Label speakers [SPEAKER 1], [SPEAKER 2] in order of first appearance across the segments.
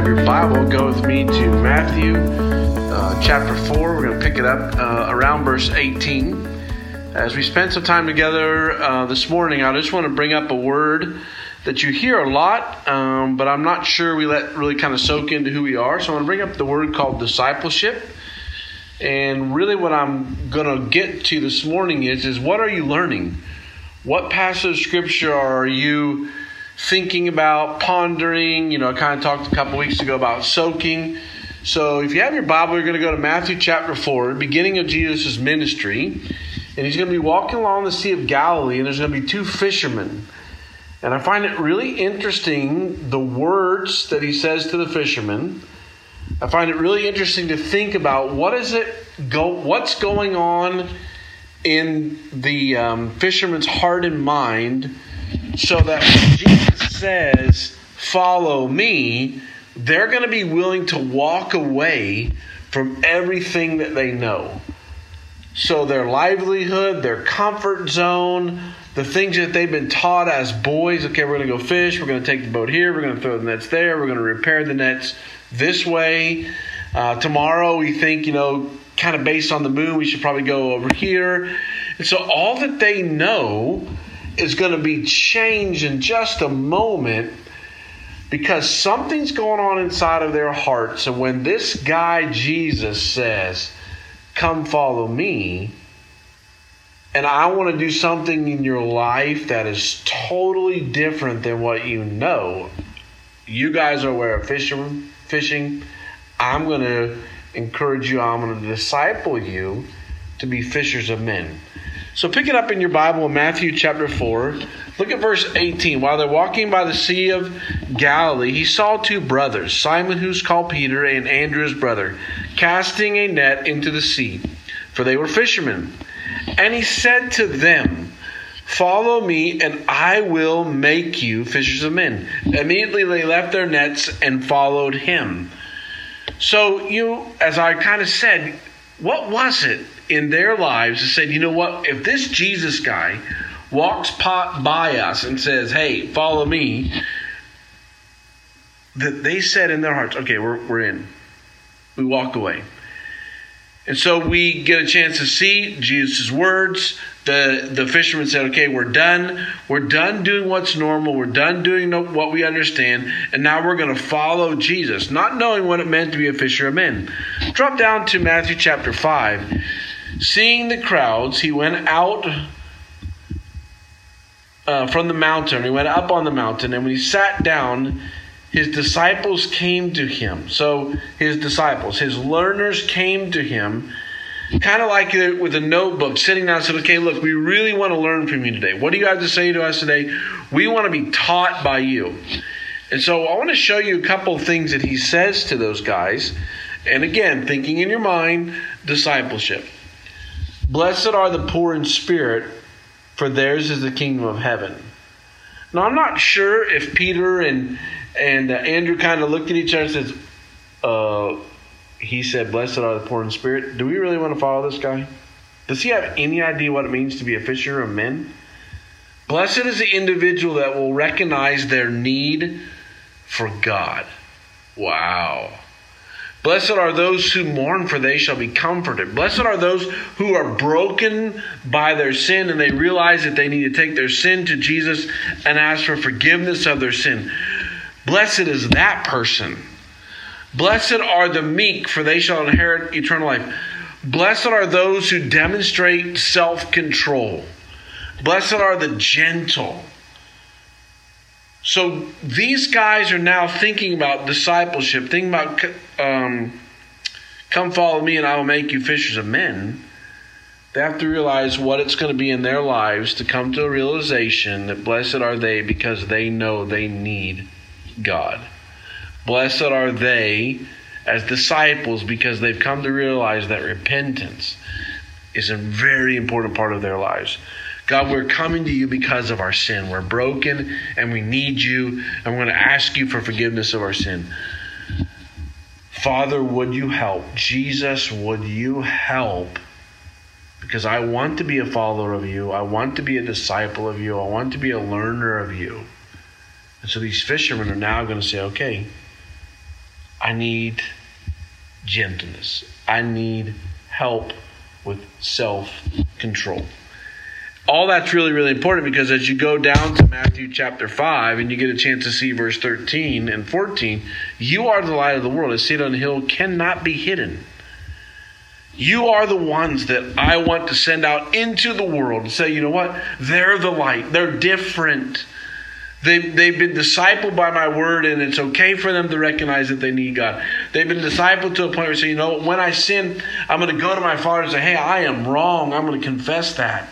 [SPEAKER 1] Bible, go with me to Matthew uh, chapter 4. We're going to pick it up uh, around verse 18. As we spent some time together uh, this morning, I just want to bring up a word that you hear a lot, um, but I'm not sure we let really kind of soak into who we are. So I want to bring up the word called discipleship. And really, what I'm going to get to this morning is, is what are you learning? What passage of scripture are you thinking about, pondering. You know, I kind of talked a couple weeks ago about soaking. So if you have your Bible, you're going to go to Matthew chapter 4, beginning of Jesus' ministry. And he's going to be walking along the Sea of Galilee, and there's going to be two fishermen. And I find it really interesting the words that he says to the fishermen. I find it really interesting to think about what is it go what's going on in the um, fisherman's heart and mind so that when Jesus says, Follow me, they're going to be willing to walk away from everything that they know. So their livelihood, their comfort zone, the things that they've been taught as boys okay, we're going to go fish, we're going to take the boat here, we're going to throw the nets there, we're going to repair the nets this way. Uh, tomorrow, we think, you know, kind of based on the moon, we should probably go over here. And so all that they know is going to be changed in just a moment because something's going on inside of their hearts. And when this guy, Jesus, says, Come follow me, and I want to do something in your life that is totally different than what you know. You guys are aware of fishing. fishing. I'm going to encourage you, I'm going to disciple you to be fishers of men. So pick it up in your Bible in Matthew chapter 4. Look at verse 18. While they're walking by the Sea of Galilee, he saw two brothers, Simon, who's called Peter, and Andrew, his brother, casting a net into the sea, for they were fishermen. And he said to them, Follow me, and I will make you fishers of men. Immediately they left their nets and followed him. So, you, as I kind of said, what was it in their lives that said, you know what, if this Jesus guy walks by us and says, hey, follow me, that they said in their hearts, okay, we're, we're in. We walk away. And so we get a chance to see Jesus' words. The, the fishermen said, okay, we're done. We're done doing what's normal. We're done doing what we understand. And now we're going to follow Jesus, not knowing what it meant to be a fisher of men. Drop down to Matthew chapter 5. Seeing the crowds, he went out uh, from the mountain. He went up on the mountain. And when he sat down, his disciples came to him. So his disciples, his learners came to him, kind of like with a notebook, sitting down and said, Okay, look, we really want to learn from you today. What do you have to say to us today? We want to be taught by you. And so I want to show you a couple of things that he says to those guys. And again, thinking in your mind, discipleship. Blessed are the poor in spirit, for theirs is the kingdom of heaven. Now, I'm not sure if Peter and and uh, Andrew kind of looked at each other and says, uh, he said, Blessed are the poor in spirit. Do we really want to follow this guy? Does he have any idea what it means to be a fisher of men? Blessed is the individual that will recognize their need for God. Wow. Blessed are those who mourn, for they shall be comforted. Blessed are those who are broken by their sin and they realize that they need to take their sin to Jesus and ask for forgiveness of their sin. Blessed is that person. Blessed are the meek, for they shall inherit eternal life. Blessed are those who demonstrate self control. Blessed are the gentle. So these guys are now thinking about discipleship, thinking about um, come follow me and I will make you fishers of men. They have to realize what it's going to be in their lives to come to a realization that blessed are they because they know they need God. Blessed are they as disciples because they've come to realize that repentance is a very important part of their lives. God, we're coming to you because of our sin. We're broken and we need you, and we're going to ask you for forgiveness of our sin. Father, would you help? Jesus, would you help? Because I want to be a follower of you. I want to be a disciple of you. I want to be a learner of you. And so these fishermen are now going to say, okay, I need gentleness. I need help with self control. All that's really, really important because as you go down to Matthew chapter 5 and you get a chance to see verse 13 and 14, you are the light of the world. A city on the hill cannot be hidden. You are the ones that I want to send out into the world and say, you know what? They're the light. They're different. They, they've been discipled by my word, and it's okay for them to recognize that they need God. They've been discipled to a point where they say, you know, when I sin, I'm going to go to my Father and say, hey, I am wrong. I'm going to confess that.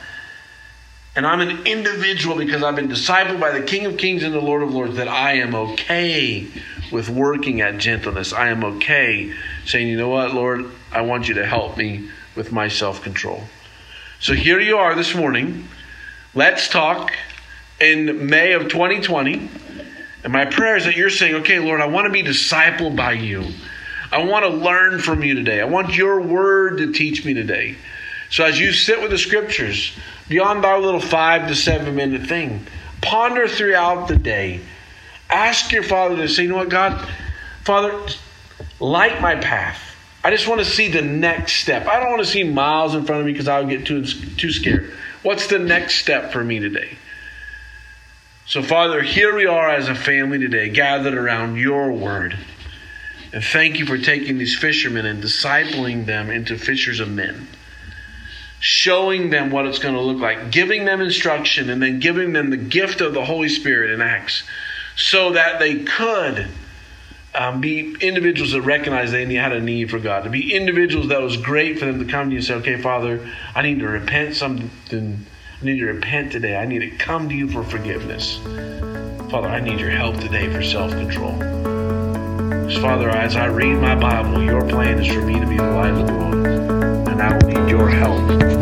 [SPEAKER 1] And I'm an individual because I've been discipled by the King of Kings and the Lord of Lords that I am okay with working at gentleness. I am okay saying, you know what, Lord, I want you to help me with my self control. So here you are this morning. Let's talk in May of 2020. And my prayer is that you're saying, okay, Lord, I want to be discipled by you. I want to learn from you today. I want your word to teach me today. So as you sit with the scriptures, beyond our little five to seven minute thing, ponder throughout the day. Ask your Father to say, you know what, God, Father, light my path. I just want to see the next step. I don't want to see miles in front of me because I'll get too, too scared. What's the next step for me today? So, Father, here we are as a family today, gathered around your word. And thank you for taking these fishermen and discipling them into fishers of men. Showing them what it's going to look like, giving them instruction, and then giving them the gift of the Holy Spirit in Acts so that they could um, be individuals that recognize they had a need for God, to be individuals that was great for them to come to you and say, okay, Father, I need to repent something I need to repent today. I need to come to you for forgiveness. Father, I need your help today for self control. Father, as I read my Bible, your plan is for me to be the light of the world and I will need your help.